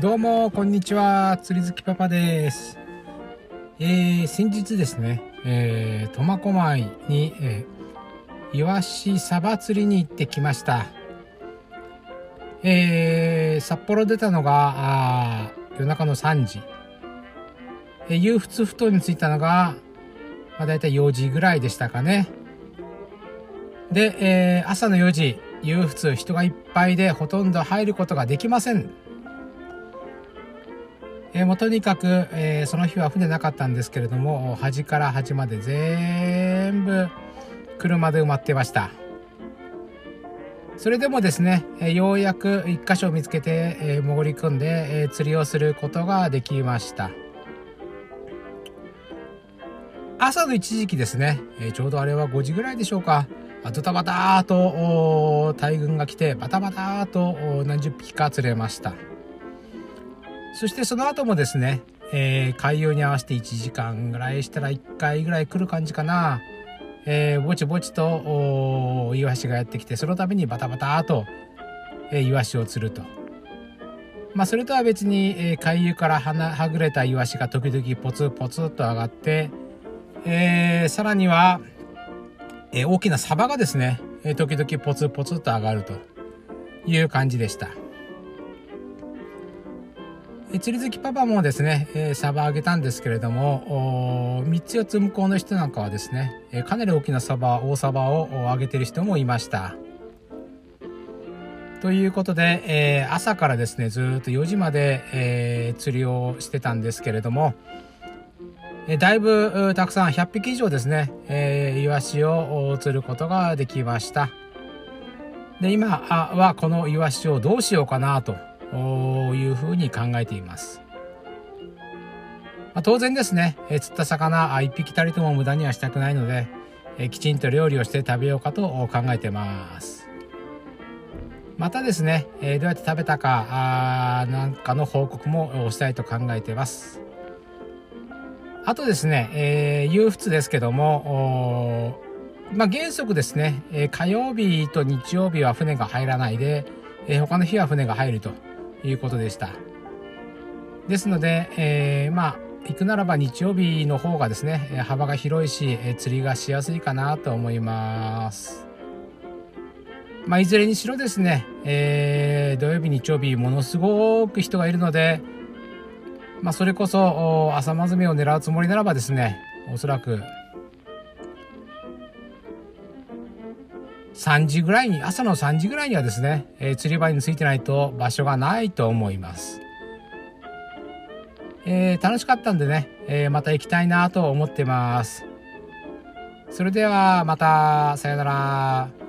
どうも、こんにちは。釣り好きパパです。えー、先日ですね、え、苫小牧に、えー、イワシサバ釣りに行ってきました。えー、札幌出たのが、あ夜中の3時。えー、夕仏布団に着いたのが、まあ、大体4時ぐらいでしたかね。で、えー、朝の4時、夕仏人がいっぱいでほとんど入ることができません。えー、もうとにかく、えー、その日は船なかったんですけれども端から端まで全部車で埋まってました。それでもですね、えー、ようやく1箇所見つけて、え潜り込んで、え釣りをすることができました。朝の一時期ですね、えちょうどあれは5時ぐらいでしょうか。ドタバタと大群が来てバタバタと何十匹か釣れました。そしてその後もですね、えー、海洋に合わせて1時間ぐらいしたら1回ぐらい来る感じかな。えー、ぼちぼちとイワシがやってきてそのためにバタバタと、えー、イワシを釣ると。まあそれとは別に、えー、海遊からはなはぐれたイワシが時々ポツポツと上がって、えー、さらには、えー、大きなサバがですね、えー、時々ポツポツと上がるという感じでした。釣り好きパパもですね、えー、サバあげたんですけれども、3つ4つ向こうの人なんかはですね、えー、かなり大きなサバ、大サバをあげてる人もいました。ということで、えー、朝からですね、ずっと4時まで、えー、釣りをしてたんですけれども、え、だいぶたくさん100匹以上ですね、えー、イワシを釣ることができました。で、今はこのイワシをどうしようかなというふうに考えています。まあ、当然ですね、え釣った魚1匹たりとも無駄にはしたくないので、えきちんと料理をして食べようかと考えてます。またですね、えどうやって食べたかあなんかの報告もしたいと考えてます。あとですね、えー、憂鬱ですけども、まあ、原則ですね、えー、火曜日と日曜日は船が入らないで、えー、他の日は船が入るということでした。ですので、えー、まあ、行くならば日曜日の方がですね、幅が広いし、釣りがしやすいかなと思います。まあ、いずれにしろですね、えー、土曜日、日曜日、ものすごく人がいるので、まあ、それこそ、朝まずめを狙うつもりならばですね、おそらく、3時ぐらいに、朝の3時ぐらいにはですね、えー、釣り場に着いてないと場所がないと思います。えー、楽しかったんでね、えー、また行きたいなと思ってます。それではまた、さよなら。